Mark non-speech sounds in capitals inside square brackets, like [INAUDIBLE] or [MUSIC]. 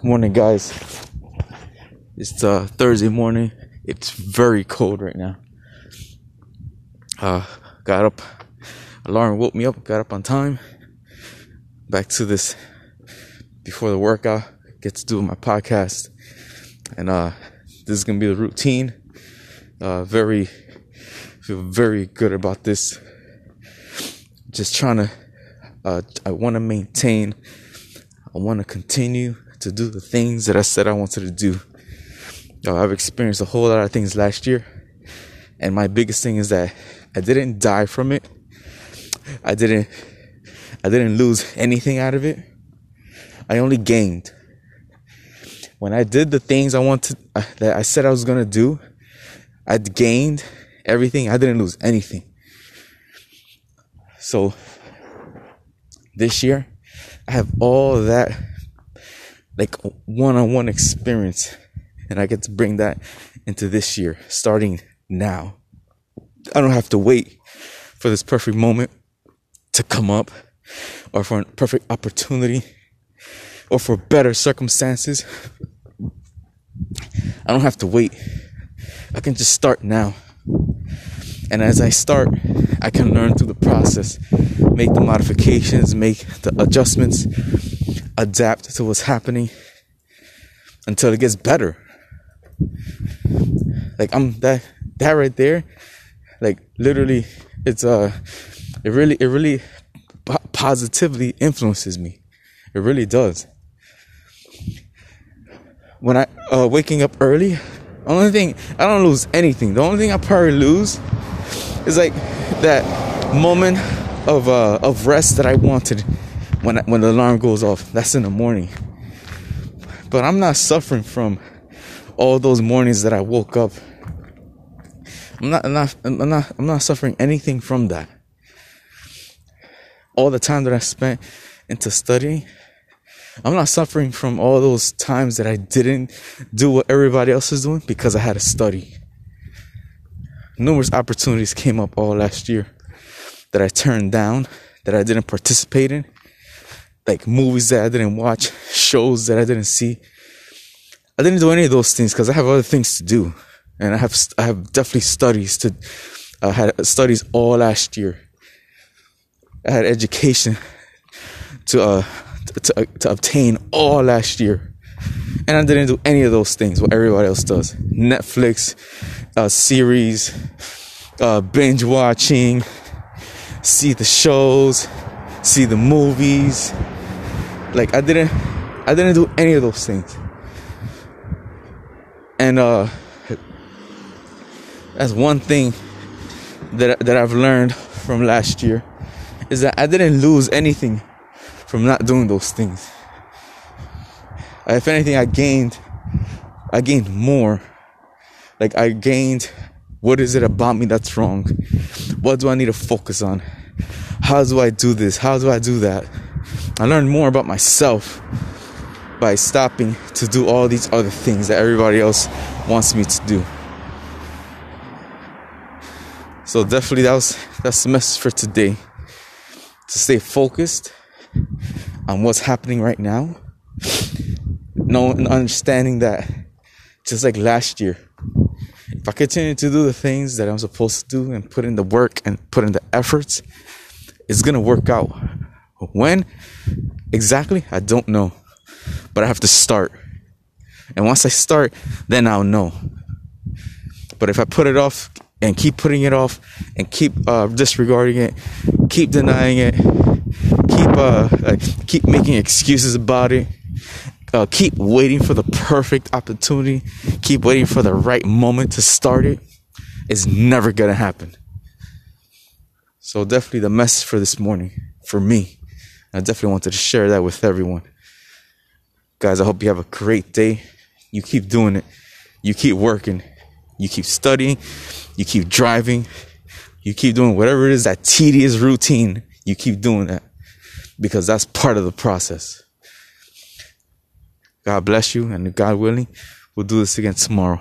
Good morning, guys. It's uh, Thursday morning. It's very cold right now. Uh, got up. Alarm woke me up. Got up on time. Back to this before the workout. Get to do my podcast, and uh, this is gonna be the routine. Uh, very feel very good about this. Just trying to. Uh, I want to maintain. I want to continue to do the things that I said I wanted to do. Uh, I've experienced a whole lot of things last year, and my biggest thing is that I didn't die from it. I didn't. I didn't lose anything out of it. I only gained. When I did the things I wanted, uh, that I said I was gonna do, I gained everything. I didn't lose anything. So this year, I have all that like one-on-one experience and I get to bring that into this year starting now. I don't have to wait for this perfect moment to come up or for a perfect opportunity or for better circumstances. I don't have to wait. I can just start now. And as I start, I can learn through the process, make the modifications, make the adjustments, adapt to what's happening until it gets better. Like I'm that that right there, like literally, it's uh, it really it really positively influences me. It really does. When I uh waking up early, only thing I don't lose anything. The only thing I probably lose is like that moment of uh of rest that I wanted when when the alarm goes off. That's in the morning. But I'm not suffering from all those mornings that I woke up. I'm not, I'm not, I'm not, I'm not suffering anything from that. All the time that I spent into studying, I'm not suffering from all those times that I didn't do what everybody else is doing because I had to study. Numerous opportunities came up all last year that I turned down, that I didn't participate in like movies that I didn't watch, [LAUGHS] shows that I didn't see. I didn't do any of those things because I have other things to do, and I have I have definitely studies to. I had studies all last year. I had education to uh to uh, to obtain all last year, and I didn't do any of those things. What everybody else does: Netflix, uh, series, uh, binge watching, see the shows, see the movies. Like I didn't I didn't do any of those things. And uh that's one thing that that I've learned from last year is that I didn't lose anything from not doing those things. If anything I gained I gained more. Like I gained what is it about me that's wrong? What do I need to focus on? How do I do this? How do I do that? I learned more about myself by stopping to do all these other things that everybody else wants me to do. So definitely that was that's the message for today. To stay focused on what's happening right now. Knowing and understanding that just like last year, if I continue to do the things that I'm supposed to do and put in the work and put in the efforts, it's gonna work out. When exactly, I don't know. But I have to start. And once I start, then I'll know. But if I put it off and keep putting it off and keep uh, disregarding it, keep denying it, keep uh, uh, keep making excuses about it, uh, keep waiting for the perfect opportunity, keep waiting for the right moment to start it, it's never gonna happen. So definitely the message for this morning, for me, I definitely wanted to share that with everyone. Guys, I hope you have a great day. You keep doing it. You keep working. You keep studying. You keep driving. You keep doing whatever it is, that tedious routine. You keep doing that because that's part of the process. God bless you, and God willing, we'll do this again tomorrow.